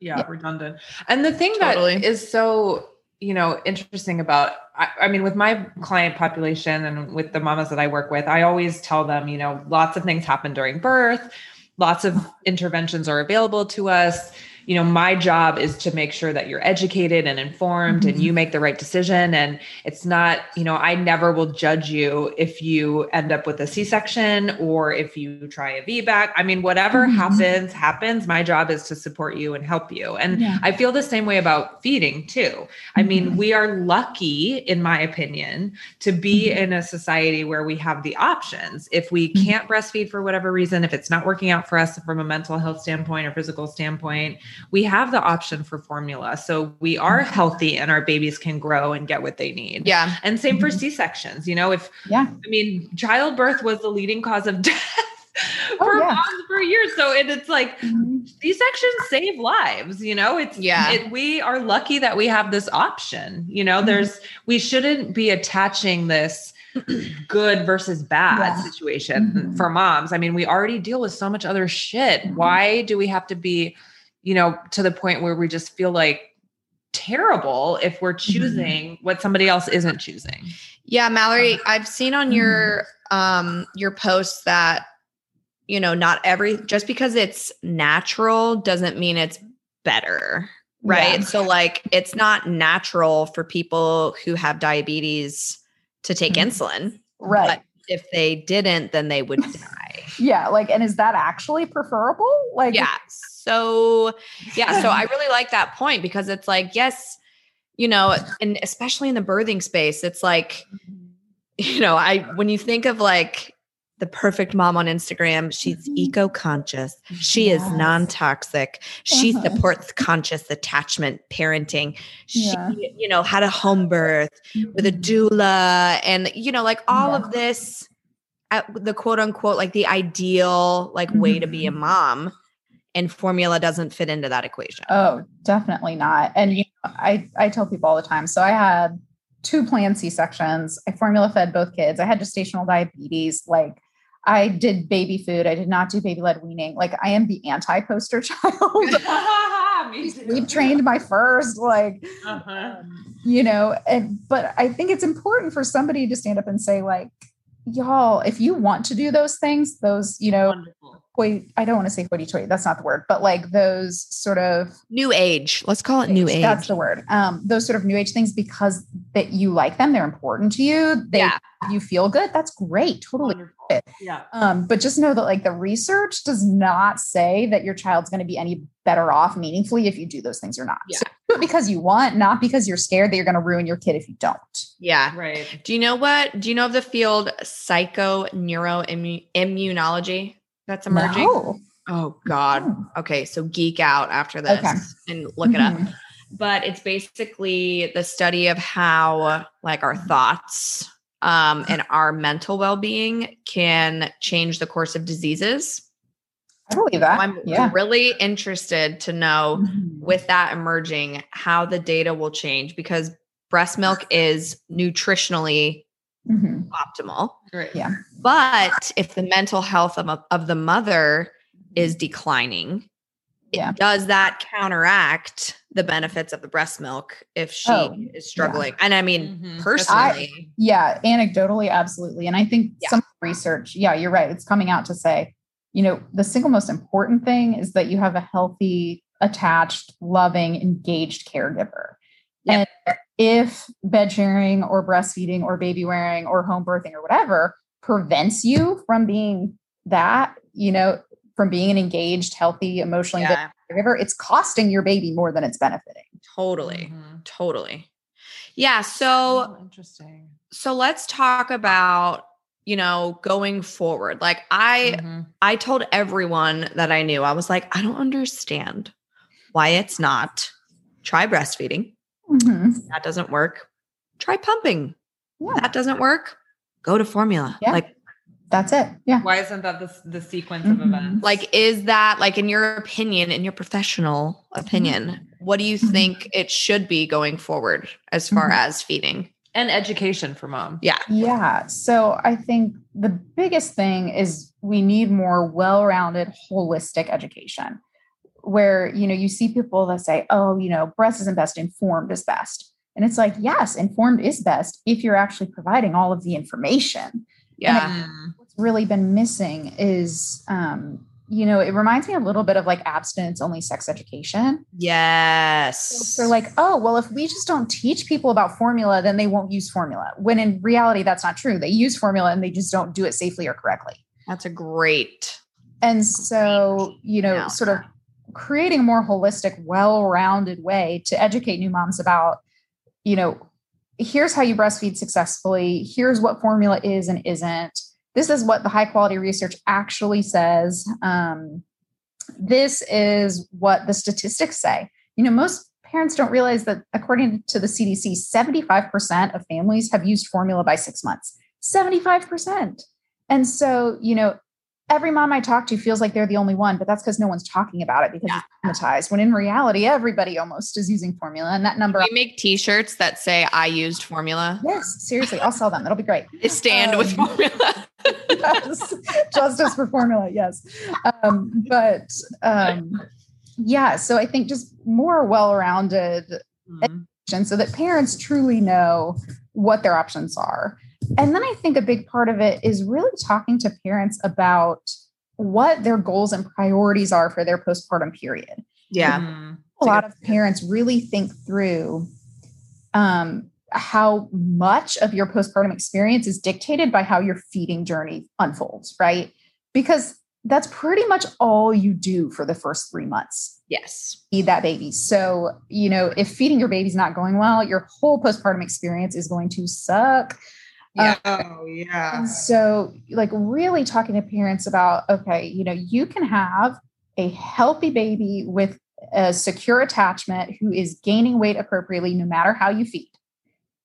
yeah, redundant. And the thing Totally. that is so you know, interesting about, I, I, mean, with my client population and with the mamas that I work with, I always tell them, you know, lots of things happen during birth, lots of interventions are available to us you know my job is to make sure that you're educated and informed mm-hmm. and you make the right decision and it's not you know i never will judge you if you end up with a c-section or if you try a vbac i mean whatever mm-hmm. happens happens my job is to support you and help you and yeah. i feel the same way about feeding too mm-hmm. i mean we are lucky in my opinion to be mm-hmm. in a society where we have the options if we mm-hmm. can't breastfeed for whatever reason if it's not working out for us from a mental health standpoint or physical standpoint we have the option for formula. So we are mm-hmm. healthy and our babies can grow and get what they need. Yeah. And same for mm-hmm. C sections. You know, if, yeah, I mean, childbirth was the leading cause of death. Oh, for yeah. moms for years. So it, it's like mm-hmm. C-sections save lives, you know, it's, yeah, it, we are lucky that we have this option, you know, mm-hmm. there's, we shouldn't be attaching this good versus bad yeah. situation mm-hmm. for moms. I mean, we already deal with so much other shit. Mm-hmm. Why do we have to be you know, to the point where we just feel like terrible if we're mm-hmm. choosing mm-hmm. what somebody else isn't choosing. Yeah, Mallory, I've seen on your mm-hmm. um your posts that you know, not every just because it's natural doesn't mean it's better. Right? Yeah. So like it's not natural for people who have diabetes to take mm-hmm. insulin. Right. if they didn't, then they would die. yeah, like and is that actually preferable? Like Yeah so yeah so i really like that point because it's like yes you know and especially in the birthing space it's like you know i when you think of like the perfect mom on Instagram. She's mm-hmm. eco conscious. She yes. is non toxic. She uh-huh. supports conscious attachment parenting. She, yeah. you know, had a home birth mm-hmm. with a mm-hmm. doula and, you know, like all yeah. of this, at the quote unquote, like the ideal, like way to be a mm-hmm. mom and formula doesn't fit into that equation. Oh, definitely not. And you know, I I tell people all the time. So I had two planned C sections. I formula fed both kids. I had gestational diabetes. Like I did baby food. I did not do baby led weaning. Like I am the anti poster child. We trained my first, like, uh-huh. um, you know, and but I think it's important for somebody to stand up and say, like, y'all, if you want to do those things, those, you know, Wonderful. I don't want to say hoity toity, that's not the word, but like those sort of new age, let's call it new age. That's the word. Um, those sort of new age things because that you like them, they're important to you, they yeah. you feel good. That's great. Totally. Yeah. Um, but just know that like the research does not say that your child's going to be any better off meaningfully if you do those things or not. Yeah. So because you want, not because you're scared that you're going to ruin your kid if you don't. Yeah. Right. Do you know what? Do you know of the field psycho neuroimmunology? That's emerging? No. Oh God. Oh. Okay, so geek out after this okay. and look mm-hmm. it up. Mm-hmm. But it's basically the study of how like our thoughts um, and our mental well-being can change the course of diseases. I believe that. I'm yeah. really interested to know mm-hmm. with that emerging how the data will change because breast milk is nutritionally mm-hmm. optimal. Right. Yeah. But if the mental health of, of the mother is declining, yeah. does that counteract the benefits of the breast milk if she oh, is struggling? Yeah. And I mean, mm-hmm. personally. I, yeah, anecdotally, absolutely. And I think yeah. some research, yeah, you're right. It's coming out to say, you know, the single most important thing is that you have a healthy, attached, loving, engaged caregiver. Yep. And if bed sharing or breastfeeding or baby wearing or home birthing or whatever prevents you from being that, you know, from being an engaged, healthy, emotionally yeah. caregiver, it's costing your baby more than it's benefiting. Totally. Mm-hmm. Totally. Yeah. So oh, interesting. So let's talk about you know going forward like i mm-hmm. i told everyone that i knew i was like i don't understand why it's not try breastfeeding Mm-hmm. That doesn't work. Try pumping. Yeah. That doesn't work. Go to formula. Yeah. Like that's it. Yeah. Why isn't that the, the sequence mm-hmm. of events? Like, is that like in your opinion, in your professional opinion, mm-hmm. what do you mm-hmm. think it should be going forward as far mm-hmm. as feeding? And education for mom. Yeah. Yeah. So I think the biggest thing is we need more well-rounded, holistic education where you know you see people that say oh you know breast isn't best informed is best And it's like, yes, informed is best if you're actually providing all of the information. Yeah. What's really been missing is, um, you know, it reminds me a little bit of like abstinence only sex education. Yes. They're like, oh, well, if we just don't teach people about formula, then they won't use formula. When in reality, that's not true. They use formula and they just don't do it safely or correctly. That's a great. And so, you know, sort of creating a more holistic, well rounded way to educate new moms about, you know, here's how you breastfeed successfully, here's what formula is and isn't. This is what the high quality research actually says. Um, this is what the statistics say. You know, most parents don't realize that according to the CDC, 75% of families have used formula by six months. 75%. And so, you know, every mom I talk to feels like they're the only one, but that's because no one's talking about it because Yeah. it's traumatized. When in reality, everybody almost is using formula. And that number, We make T-shirts that say "I used formula." yes, seriously, I'll sell them. That'll be great. They stand with Um, formula. yes. Justice for formula, yes. Um, but um, yeah, so I think just more well-rounded Mhm. education so that parents truly know what their options are. And then I think a big part of it is really talking to parents about what their goals and priorities are for their postpartum period. Yeah. Mhm. A lot of parents really think through um, how much of your postpartum experience is dictated by how your feeding journey unfolds, right? Because that's pretty much all you do for the first three months Yes. feed that baby. So, you know, if feeding your baby's not going well, your whole postpartum experience is going to suck. Yeah. Oh yeah. And so, like, really talking to parents about, okay, you know, you can have a healthy baby with a secure attachment who is gaining weight appropriately no matter how you feed.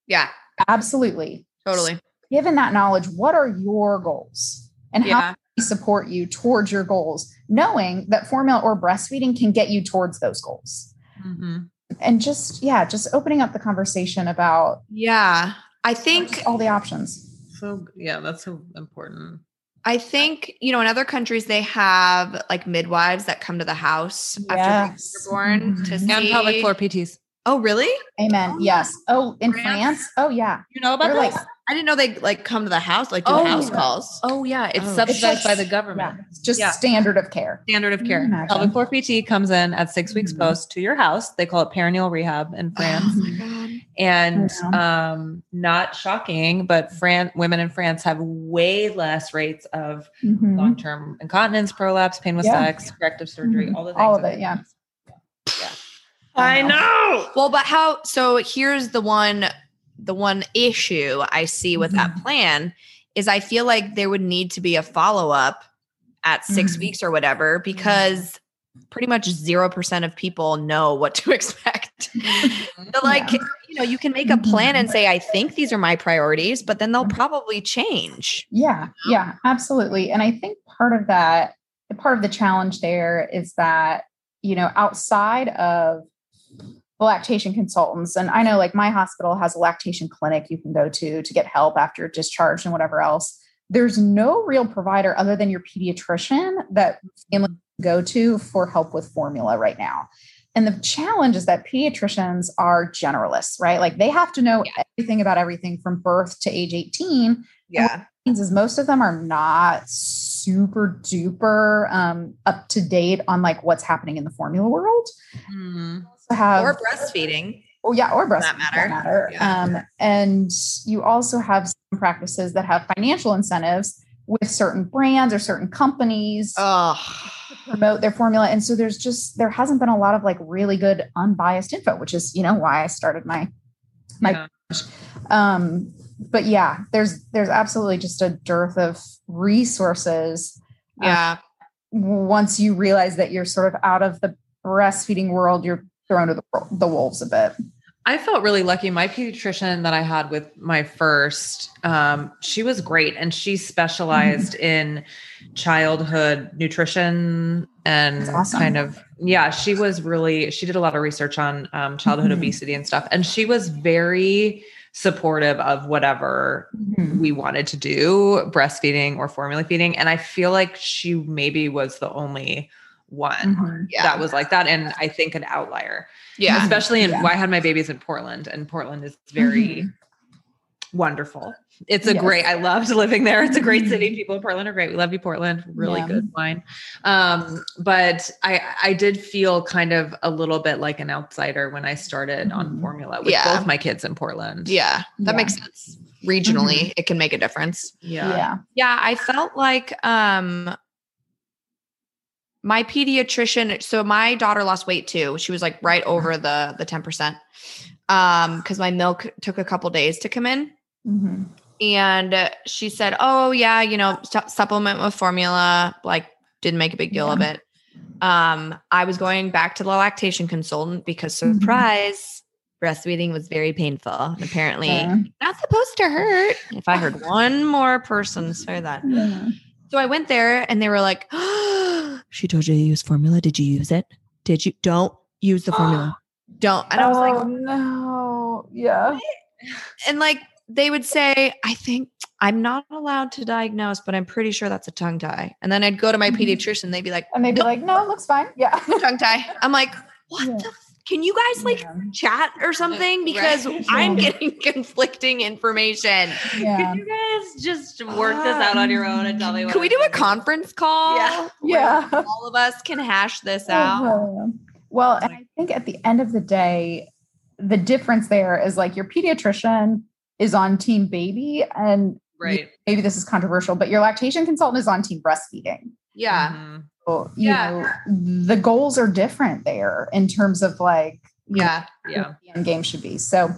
Yeah. Absolutely. Totally. Given that knowledge, what are your goals? And how Yeah. we support you towards your goals, knowing that formula or breastfeeding can get you towards those goals. Mhm. and just yeah just opening up the conversation about Yeah. I think all the options So yeah, that's so important. I think, you know, in other countries they have like midwives that come to the house after Yes. babies are born to Mhm. see. And pelvic floor PTs. Oh, really? amen Oh, yes oh in France? france oh yeah You know They're like I didn't know they like come to the house, like do Oh, house yeah. calls. Oh yeah, it's Oh. subsidized It's by like- the yeah, government. it's just Yeah. standard of care Standard of care. you imagine? Pelvic floor PT comes in at six weeks Mhm. post to your house. They call it perineal rehab in France. Oh my god. And um, not shocking, but Fran- women in France have way less rates of Mhm. long-term incontinence, prolapse, pain with Yeah. sex, corrective surgery, Mhm. all the things. All of that it, they yeah. do. I know. Well, but how so here's the one the one issue I see with that Mm-hmm. plan is I feel like there would need to be a follow-up at 6 Mhm. weeks or whatever because pretty much 0% of people know what to expect. So like, Yeah. You know, you can make a plan Mhm. and say I think these are my priorities, but then they'll probably change. yeah yeah absolutely and i think part of that part of the challenge there is that you know outside of lactation consultants and i know like my hospital has a lactation clinic you can go to to get help after discharge and whatever else there's no real provider other than your pediatrician that go to for help with formula right now and the challenge is that pediatricians are generalists right like they have to know everything about everything from birth to age 18 Yeah. means is most of them are not super duper um, up to date on like what's happening in the formula world. Also have Or breastfeeding. oh yeah, or breastfeeding. that matter. matter. Yeah. Um, and you also have some practices that have financial incentives with certain brands or certain companies Oh. Promote their formula. And so there's just there hasn't been a lot of like really good unbiased info, which is you know why I started my my Yeah. um but yeah there's there's absolutely just a dearth of resources uh, Yeah. once you realize that you're sort of out of the breastfeeding world you're thrown to the, the wolves a bit I felt really lucky. My pediatrician that I had with my first, um, she was great, and she specialized in childhood nutrition and awesome. kind of yeah. She was really she did a lot of research on um, childhood Mhm. obesity and stuff, and she was very supportive of whatever we wanted to do, breastfeeding or formula feeding. And I feel like she maybe was the only one Mhm. Yeah. that was like that, and I think an outlier, yeah. especially in. Yeah. I had my babies in Portland, and Portland is very wonderful. It's a Yes. great. I loved living there. It's a great city. People in Portland are great. We love you, Portland. Really Yeah. good wine. Um, but I I did feel kind of a little bit like an outsider when I started on Mhm. formula with Yeah. both my kids in Portland. Yeah, that Yeah. makes sense. Regionally, it can make a difference. Yeah. Yeah. Yeah, I felt like um my pediatrician so my daughter lost weight too. She was like right over the the 10%. Um cuz my milk took a couple days to come in Mhm. and she said, "Oh yeah, you know, su- supplement with formula." Like didn't make a big deal of it. Um I was going back to the lactation consultant because Mhm. surprise breastfeeding was very painful. And apparently Yeah. not supposed to hurt. If I heard one more person say that. Yeah. So I went there and they were like, She told you to use formula. Did you use it? Did you? Don't use the formula. Don't. And I was oh, like, no. Yeah. and like they would say, I think I'm not allowed to diagnose, but I'm pretty sure that's a tongue tie. And then I'd go to my Mhm. pediatrician, they'd be like, And they'd be like, no, it looks fine. Yeah. tongue tie. I'm like, what Yeah. the? F- can you guys like Yeah. chat or something? Because Right. I'm getting conflicting information. Yeah. Could you guys just work this out on your own and tell me what Can we do a conference call? Yeah. Yeah. All of us can hash this out. Uh-huh. Well, and I think at the end of the day, the difference there is like your pediatrician is on team baby, and Right. maybe this is controversial, but your lactation consultant is on team breastfeeding. Yeah. Mhm. So, you Yeah. know, the goals are different there in terms of like Yeah. Yeah. the end game should be. So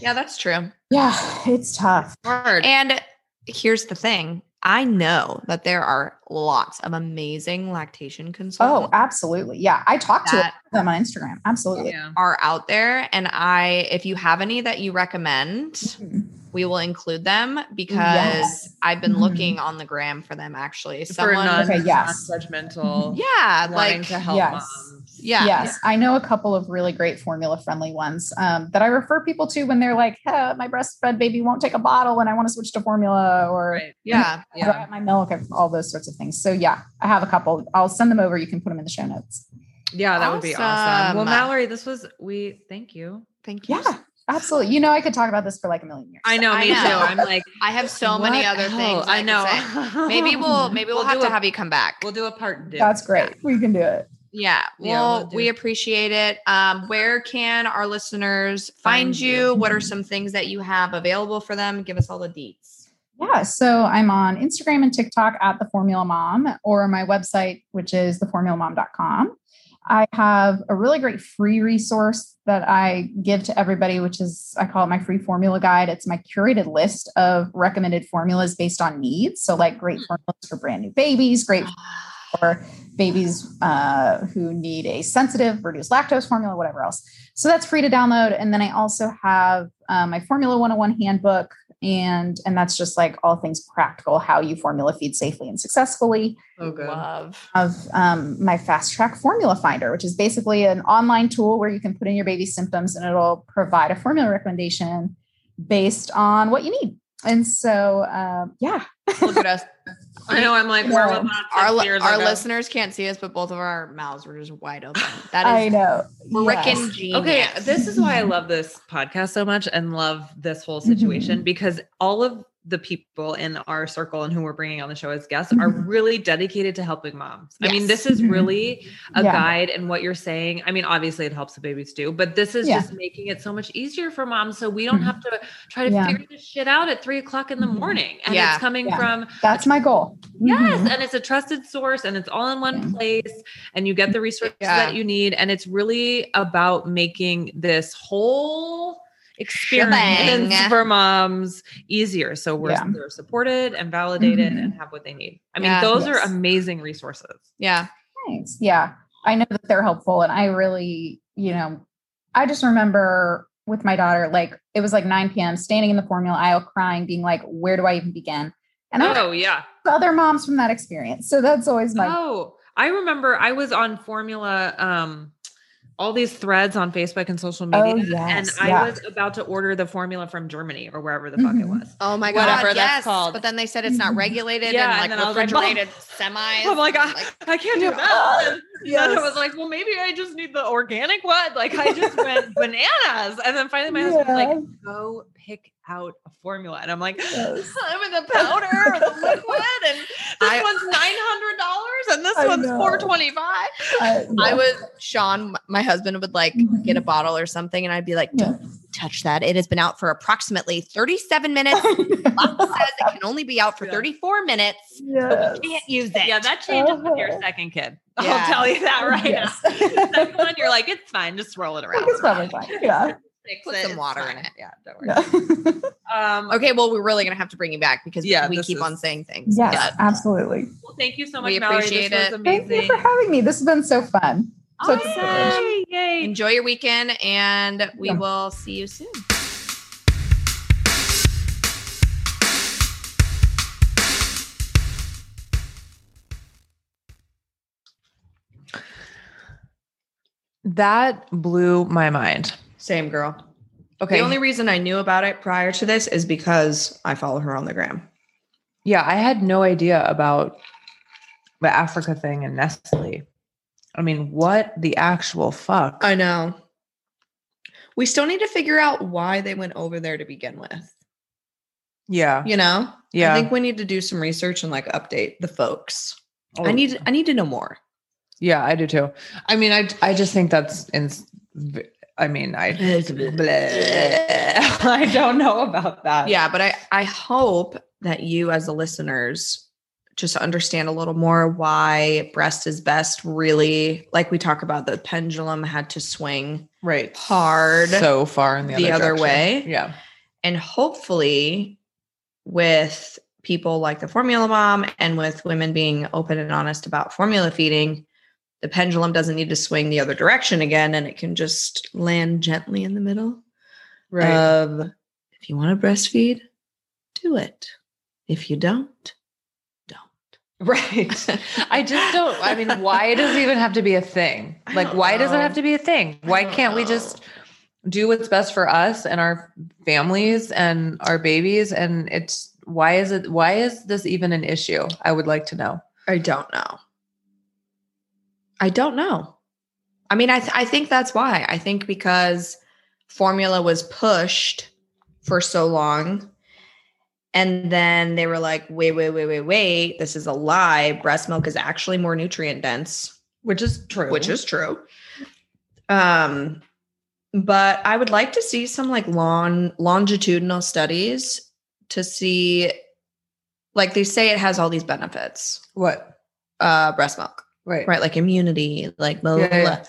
Yeah, that's true. yeah, it's tough. Hard. And here's the thing I know that there are lots of amazing lactation consultants. Oh, absolutely. Yeah. I talk to them on Instagram. Absolutely. are out there. And I, if you have any that you recommend, Mhm. we will include them because Yes. I've been Mhm. looking on the gram for them actually. For Someone, non, Okay, yes. non-judgmental. yeah, wanting like, to help Yes. moms. Yeah. Yes, I know a couple of really great formula friendly ones um, that I refer people to when they're like, "Huh, my breastfed baby won't take a bottle and I want to switch to formula or Right. Yeah. Yeah. my milk, and all those sorts of things. So yeah, I have a couple. I'll send them over. You can put them in the show notes. Yeah, that would be awesome. Well, Mallory, this was we thank you. Thank you. Yeah, absolutely. You know, I could talk about this for like a million years. I know, I me know. too. I'm like I have so many what other things. else? that I know. say. Maybe we'll maybe we'll, We'll have do to a- have you come back. We'll do a part. two. That's great. We can do it. Yeah. Yeah, Well, we'll we appreciate it. Um, where can our listeners find, Find you? you. What are some things that you have available for them? Give us all the deets. Yeah, so I'm on Instagram and TikTok at the Formula Mom or my website, which is theformulamom.com. I have a really great free resource that I give to everybody, which is I call it my free formula guide. It's my curated list of recommended formulas based on needs. So, like great formulas for brand new babies, great for babies uh, who need a sensitive reduced lactose formula, whatever else. So that's free to download. And then I also have uh, my Formula 101 handbook, and and that's just like all things practical, how you formula feed safely and successfully. So good. Love. Of um, my Fast Track Formula Finder, which is basically an online tool where you can put in your baby's symptoms and it'll provide a formula recommendation based on what you need. And so, um, yeah, Look at us. I know. I'm like, Yeah. we're about Our, six li- years our listeners can't see us, but both of our mouths were just wide open. That is, I is know. freaking Yes. genius. Okay, this is why I love this podcast so much and love this whole situation mm-hmm. because all of the people in our circle and who we're bringing on the show as guests are Mhm. really dedicated to helping moms. I mean, this is Mhm. really a Yeah. guide and what you're saying. I mean, obviously it helps the babies too, but this is Yeah. just making it so much easier for moms so we don't Mhm. have to try to Yeah. figure this shit out at three o'clock in the Mhm. morning. And Yeah. it's coming Yeah. from That's my goal. Yes, Mhm. and it's a trusted source and it's all in one Yeah. place and you get the resources Yeah. that you need and it's really about making this whole experience Shebang. for moms easier so we're Yeah. they're supported and validated Mhm. and have what they need. I mean, Yeah. those are amazing resources. yeah. Thanks. Yeah. I know that they're helpful. And I really, you know, I just remember with my daughter, like it was like 9 p.m., standing in the formula aisle crying, being like, where do I even begin? And I Oh, yeah. other moms from that experience. So that's always my Oh, I remember I was on formula um all these threads on Facebook and social Oh, media yes, and I yeah. was about to order the formula from Germany or wherever the fuck it Mhm. was. Oh my god. Whatever that's yes. called. But then they said it's not Mhm. regulated Yeah, and and like then I was like, Mom, refrigerated semis. I'm like, and, I, I can't do that. Then I was like, well, maybe I just need the organic one. Like I just went bananas. And then finally my husband was like, go pick out a formula. And I'm like, Yes. I'm in the powder or the liquid. And this I- one's nine hundred dollars and this I one's know. four twenty five. I, I yeah. would, Sean, my husband would like Mhm. get a bottle or something, and I'd be like, Yeah. "Don't touch that. It has been out for approximately 37 minutes. Law says it can only be out for Yeah. 34 minutes. Yes. Can't use it. Yeah, that changes with your Uh-huh. second kid. Yeah. I'll tell you that right Yes. now. Second one, you're like, it's fine, just swirl it around. It's probably fine. Yeah. Fix Put it, some water fine. in it. Yeah, don't worry. Yeah. Um, Okay, well, we're really gonna have to bring you back because Yeah, we keep is- on saying things. yes, But absolutely. Well, thank you so much, We Mallory. appreciate this it. was Thank you for having me. This has been so fun. Such a privilege. Yay, yay. enjoy your weekend, and we Yeah. will see you soon. That blew my mind. Same girl. Okay. The only reason I knew about it prior to this is because I follow her on the gram. yeah, I had no idea about the Africa thing and Nestle. I mean, what the actual fuck? I know. We still need to figure out why they went over there to begin with. yeah. You know? Yeah. I think we need to do some research and like update the folks. Oh, I need I need to know more. Yeah, I do too. I mean, I I just think that's in. I mean, I. I don't know about that. Yeah, but I I hope that you as the listeners just understand a little more why breast is best really like we talk about the pendulum had to swing right. hard so far in the, the other, other way. Yeah. and hopefully with people like the formula mom and with women being open and honest about formula feeding the pendulum doesn't need to swing the other direction again and it can just land gently in the middle Right. of if you want to breastfeed do it if you don't don't. right. I just don't. I mean, why does it even have to be a thing? Like, why does it have to be a thing? Why can't we just do what's best for us and our families and our babies? And it's why is it? Why is this even an issue? I would like to know. i don't know i don't know. I mean i th- i think that's why. I think because formula was pushed for so long and then they were like wait wait wait wait wait. This is a lie. Breast milk is actually more nutrient dense. Which is true. which is true. Um but i would like to see some like long longitudinal studies to see like they say it has all these benefits. What? uh breast milk Right. right like immunity like blah, blah, blah. yeah.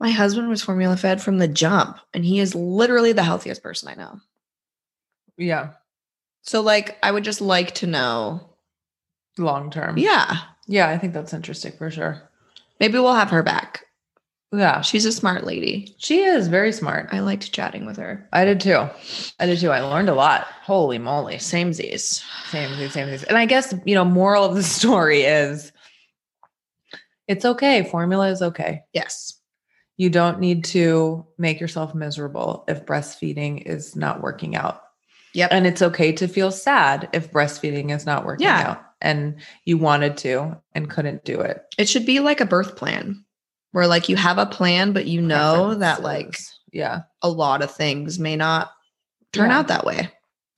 my husband was formula fed from the jump and he is literally the healthiest person i know Yeah. so like i would just like to know Long term. yeah Yeah. I think that's interesting for sure. maybe we'll have her back Yeah. she's a smart lady She is very smart. i liked chatting with her I did too. I did too. I learned a lot. Holy moly. same z's Same, same. And I guess, you know, moral of the story is it's okay. Formula is okay. yes You don't need to make yourself miserable if breastfeeding is not working out. Yep. And it's okay to feel sad if breastfeeding is not working Yeah. out and you wanted to and couldn't do it. It should be like a birth plan where like you have a plan, but you know that like yeah. a lot of things may not turn Yeah. out that way.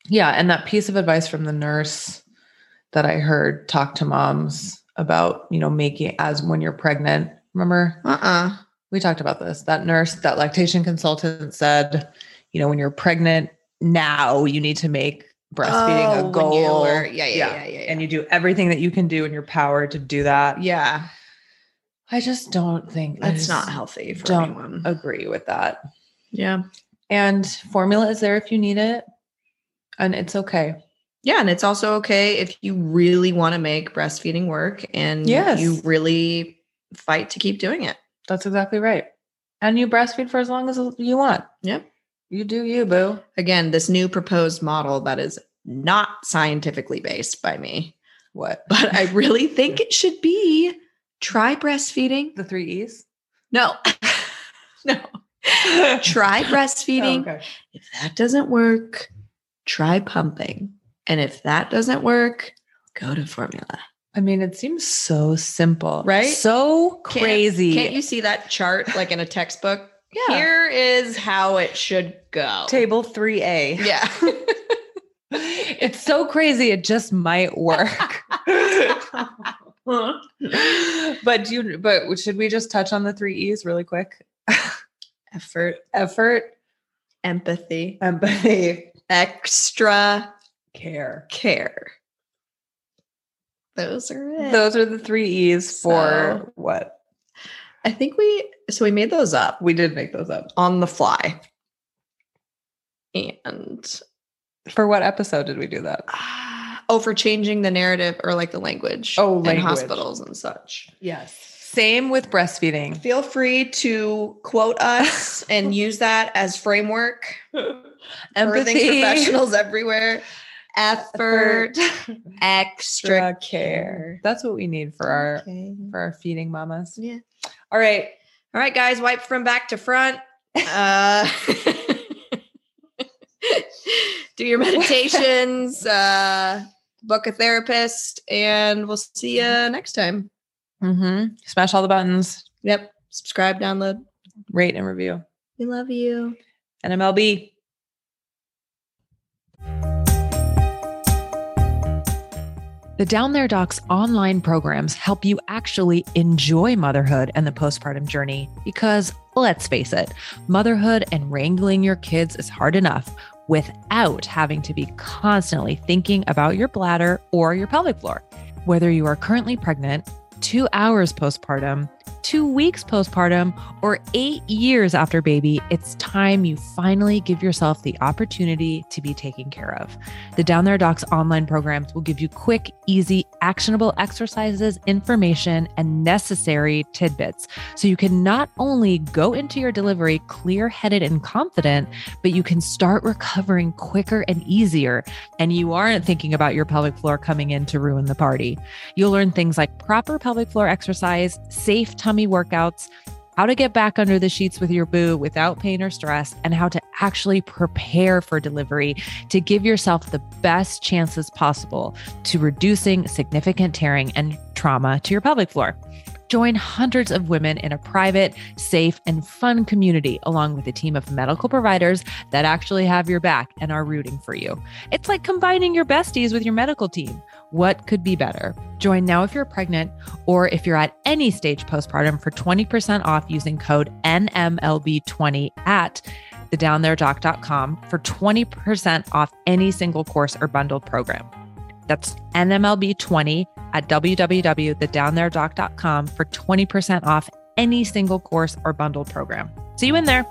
Yeah. And that piece of advice from the nurse that I heard talk to moms about, you know, making as when you're pregnant. Remember? Uh-uh. we talked about this. That nurse, that lactation consultant said, you know, when you're pregnant, now you need to make breastfeeding Oh, a goal. were- yeah, yeah, yeah, yeah, yeah. And you do everything that you can do in your power to do that. Yeah. I just don't think That's not healthy for don't anyone. agree with that. yeah. And formula is there if you need it. And it's okay. Yeah. And it's also okay if you really want to make breastfeeding work and Yes. you really fight to keep doing it. That's exactly right. And you breastfeed for as long as you want. Yep. You do you, boo. Again, this new proposed model that is not scientifically based by me, What? but I really think it should be try breastfeeding. the three E's? No, no. Try breastfeeding. Oh, okay. If that doesn't work, try pumping. And if that doesn't work, go to formula. I mean, it seems so simple, Right? So Can't- crazy. Can't you see that chart like in a textbook? Yeah. Here is how it should go. Table 3A. Yeah. it's so crazy. It just might work. but do you but should we just touch on the three E's really quick? Effort, Effort, empathy, empathy, extra care. care. Those are it. Those are the three E's for So- what? I think we so we made those up We did make those up. on the fly. And For what episode did we do that? uh, oh, for changing the narrative or like the language Oh, in language. hospitals and such. Yes. Same with breastfeeding. Feel free to quote us and use that as framework. Birthing professionals everywhere. Effort, extra care. That's what we need for our Okay. for our feeding mamas. Yeah. All right. All right, guys, wipe from back to front. Uh, do your meditations, uh, book a therapist, and we'll see you next time. Mm-hmm. Smash all the buttons, Yep. Subscribe, download. rate and review. We love you. NMLB. The Down There Docs online programs help you actually enjoy motherhood and the postpartum journey because let's face it, motherhood and wrangling your kids is hard enough without having to be constantly thinking about your bladder or your pelvic floor. Whether you are currently pregnant, two hours postpartum, two weeks postpartum, or eight years after baby, it's time you finally give yourself the opportunity to be taken care of. The Down There Docs online programs will give you quick, easy, actionable exercises, information, and necessary tidbits so you can not only go into your delivery clear headed and confident, but you can start recovering quicker and easier. And you aren't thinking about your pelvic floor coming in to ruin the party. You'll learn things like proper pelvic floor exercise, safe tummy workouts, how to get back under the sheets with your boo without pain or stress, and how to actually prepare for delivery to give yourself the best chances possible to reducing significant tearing and trauma to your pelvic floor. Join hundreds of women in a private, safe, and fun community, along with a team of medical providers that actually have your back and are rooting for you. It's like combining your besties with your medical team. What could be better? Join now if you're pregnant or if you're at any stage postpartum for 20% off using code NMLB20 at thedowntheredoc.com for 20% off any single course or bundled program. That's NMLB20 at www.thedowntheredoc.com for 20% off any single course or bundled program. See you in there.